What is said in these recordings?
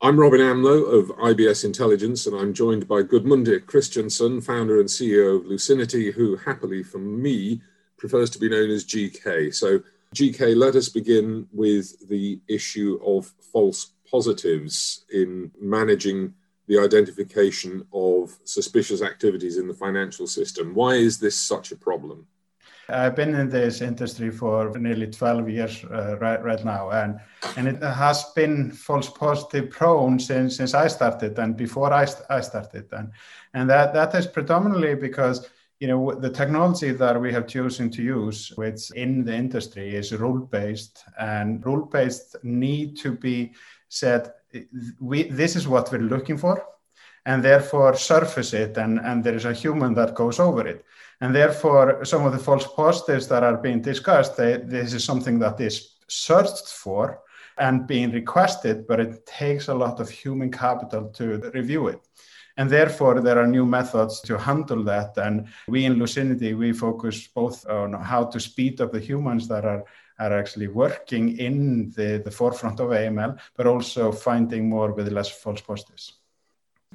I'm Robin Amlôt of IBS Intelligence, and I'm joined by Gudmundur Kristjansson, founder and CEO of Lucinity, who happily for me prefers to be known as GK. So, GK, let us begin with the issue of false positives in managing the identification of suspicious activities in the financial system. Why is this such a problem? I've been in this industry for nearly 12 years uh, right, right now, and, and it has been false positive prone since, since I started and before I, I started. And, and that, that is predominantly because you know the technology that we have chosen to use which in the industry is rule based and rule based need to be said we this is what we're looking for and therefore surface it and, and there is a human that goes over it and therefore, some of the false positives that are being discussed, they, this is something that is searched for and being requested, but it takes a lot of human capital to review it. And therefore, there are new methods to handle that. And we in Lucinity, we focus both on how to speed up the humans that are, are actually working in the, the forefront of AML, but also finding more with less false positives.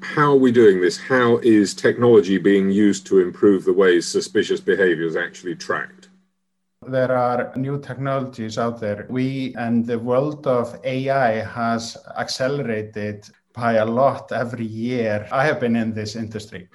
How are we doing this? How is technology being used to improve the ways suspicious behavior is actually tracked? There are new technologies out there. We and the world of AI has accelerated by a lot every year. I have been in this industry.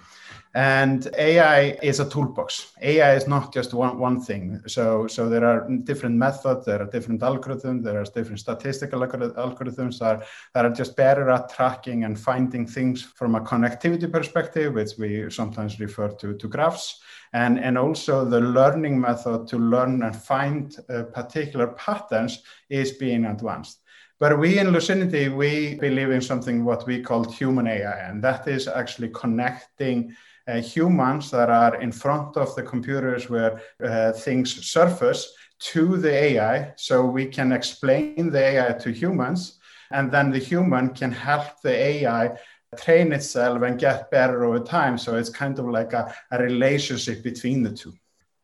And AI is a toolbox. AI is not just one, one thing. So, so there are different methods, there are different algorithms, there are different statistical algorithms that are, that are just better at tracking and finding things from a connectivity perspective, which we sometimes refer to, to graphs. And, and also the learning method to learn and find uh, particular patterns is being advanced. But we in Lucinity, we believe in something what we call human AI, and that is actually connecting uh, humans that are in front of the computers where uh, things surface to the AI so we can explain the AI to humans and then the human can help the AI train itself and get better over time. So it's kind of like a, a relationship between the two.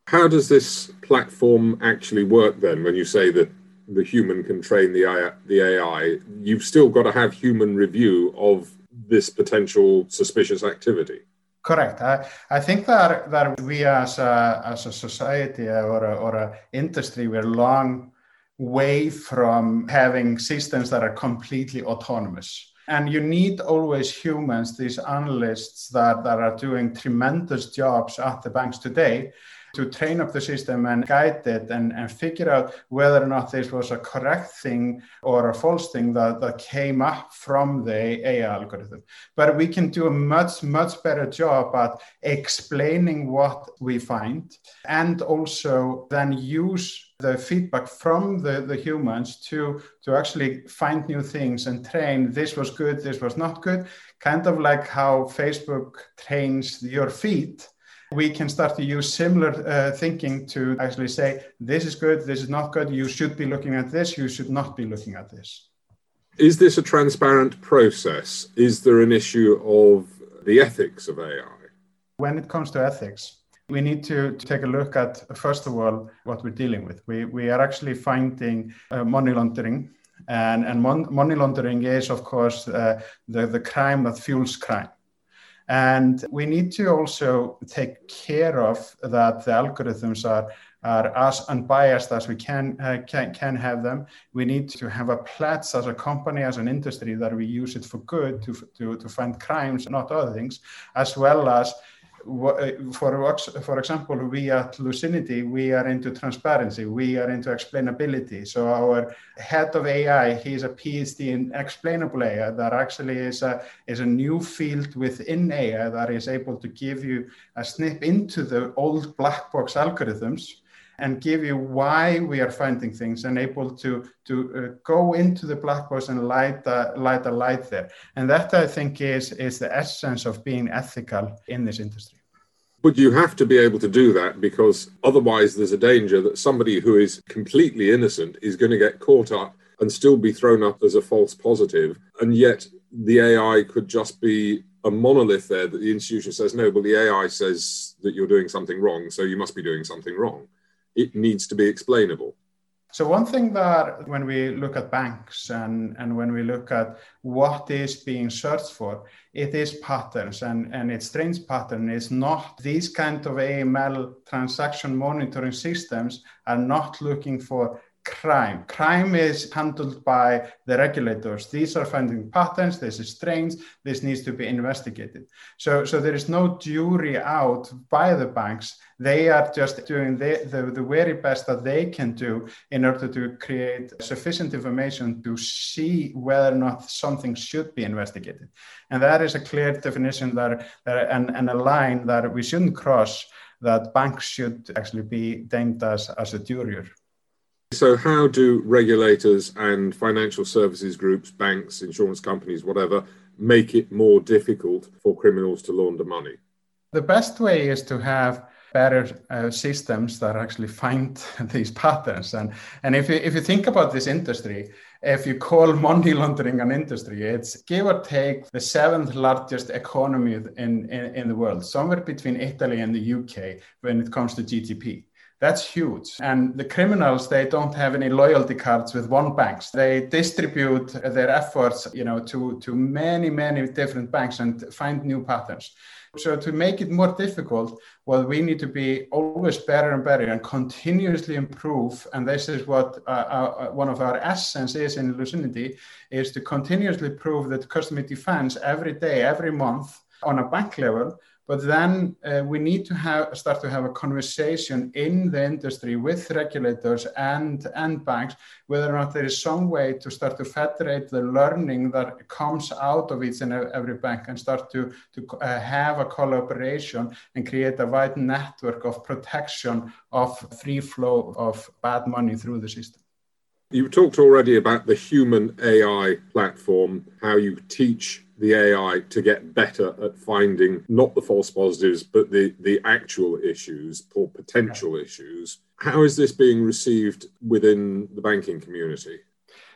How does this platform actually work then when you say that the human can train the AI, the AI? You've still got to have human review of this potential suspicious activity. Correct. I, I think that that we as a, as a society uh, or a, or a industry we're long way from having systems that are completely autonomous. And you need always humans, these analysts that, that are doing tremendous jobs at the banks today, to train up the system and guide it and, and figure out whether or not this was a correct thing or a false thing that, that came up from the AI algorithm. But we can do a much, much better job at explaining what we find and also then use the feedback from the, the humans to, to actually find new things and train this was good, this was not good, kind of like how Facebook trains your feed we can start to use similar uh, thinking to actually say, this is good, this is not good, you should be looking at this, you should not be looking at this. Is this a transparent process? Is there an issue of the ethics of AI? When it comes to ethics, we need to, take a look at, first of all, what we're dealing with. We, we are actually finding uh, money laundering. And, and mon- money laundering is, of course, uh, the, the crime that fuels crime. And we need to also take care of that the algorithms are, are as unbiased as we can, uh, can, can have them. We need to have a pledge as a company, as an industry, that we use it for good to, to, to find crimes, not other things, as well as for, for example, we at Lucinity, we are into transparency, we are into explainability. So our head of AI, he's a PhD in explainable AI that actually is a, is a new field within AI that is able to give you a snip into the old black box algorithms and give you why we are finding things and able to to uh, go into the black box and light uh, light a light there. And that i think is is the essence of being ethical in this industry. But you have to be able to do that because otherwise there's a danger that somebody who is completely innocent is going to get caught up and still be thrown up as a false positive. And yet the ai could just be a monolith there that the institution says no but the ai says that you're doing something wrong so you must be doing something wrong it needs to be explainable. So one thing that when we look at banks and, and when we look at what is being searched for, it is patterns and, and its strange pattern is not these kind of AML transaction monitoring systems are not looking for crime. Crime is handled by the regulators. These are finding patterns. This is strange. This needs to be investigated. So, so there is no jury out by the banks. They are just doing the, the, the very best that they can do in order to create sufficient information to see whether or not something should be investigated. And that is a clear definition that, that and, and a line that we shouldn't cross that banks should actually be deemed as, as a jury. So, how do regulators and financial services groups, banks, insurance companies, whatever, make it more difficult for criminals to launder money? The best way is to have better uh, systems that actually find these patterns. And, and if, you, if you think about this industry, if you call money laundering an industry, it's give or take the seventh largest economy in, in, in the world, somewhere between Italy and the UK when it comes to GDP. That's huge. And the criminals, they don't have any loyalty cards with one banks. They distribute their efforts, you know, to, to many, many different banks and find new patterns. So to make it more difficult, well, we need to be always better and better and continuously improve. And this is what uh, uh, one of our essence is in Lucinity, is to continuously prove that customer defense every day, every month on a bank level but then uh, we need to have, start to have a conversation in the industry with regulators and, and banks, whether or not there is some way to start to federate the learning that comes out of each and every bank and start to, to uh, have a collaboration and create a wide network of protection of free flow of bad money through the system. You talked already about the human AI platform, how you teach the AI to get better at finding not the false positives, but the, the actual issues or potential issues. How is this being received within the banking community?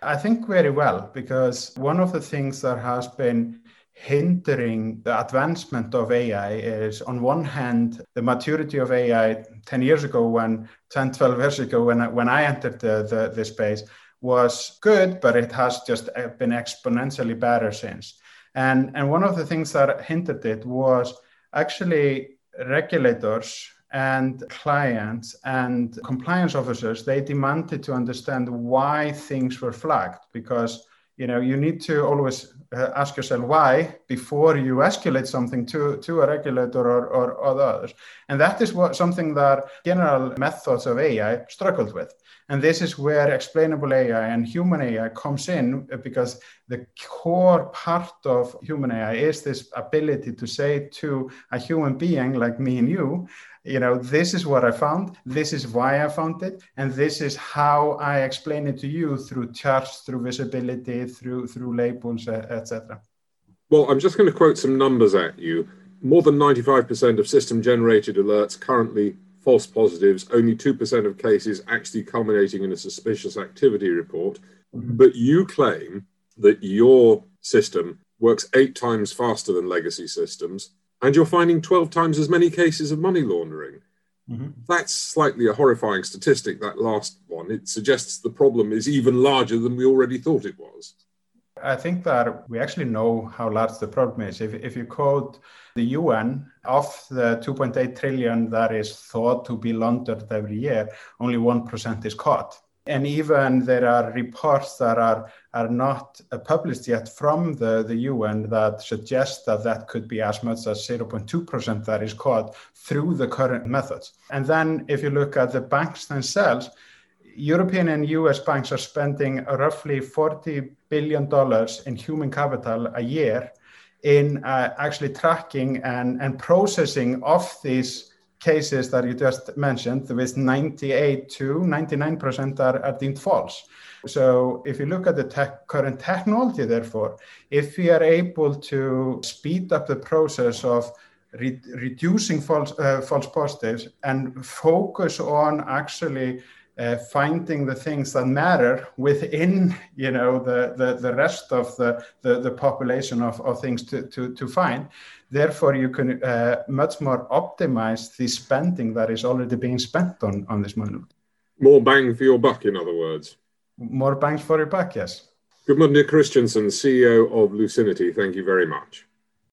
I think very well, because one of the things that has been hindering the advancement of AI is on one hand, the maturity of AI 10 years ago, when 10, 12 years ago, when I, when I entered the, the, the space was good, but it has just uh, been exponentially better since. And, and one of the things that hinted it was actually regulators and clients and compliance officers, they demanded to understand why things were flagged because you know you need to always uh, ask yourself why before you escalate something to, to a regulator or, or, or others. And that is what something that general methods of ai struggled with. And this is where explainable ai and human ai comes in because the core part of human ai is this ability to say to a human being like me and you you know this is what i found this is why i found it and this is how i explain it to you through charts through visibility through through labels etc well i'm just going to quote some numbers at you. More than 95% of system generated alerts currently false positives only 2% of cases actually culminating in a suspicious activity report. Mm-hmm. but you claim that your system works eight times faster than legacy systems and you're finding 12 times as many cases of money laundering. Mm-hmm. That's slightly a horrifying statistic, that last one. It suggests the problem is even larger than we already thought it was. I think that we actually know how large the problem is. If, if you quote the UN, of the 2.8 trillion that is thought to be laundered every year, only 1% is caught and even there are reports that are, are not uh, published yet from the, the UN that suggest that that could be as much as 0.2% that is caught through the current methods. And then if you look at the banks themselves, European and US banks are spending roughly $40 billion in human capital a year in uh, actually tracking and, and processing of these cases that you just mentioned, with 98 to 99% are, are deemed false. So if you look at the tech, current technology, therefore, if we are able to speed up the process of re- reducing false, uh, false positives and focus on actually uh, finding the things that matter within you know the, the, the rest of the, the, the population of, of things to, to, to find therefore you can uh, much more optimize the spending that is already being spent on, on this money More bang for your buck, in other words. More bangs for your buck, yes. Gudmundur Kristjansson, CEO of Lucinity, thank you very much.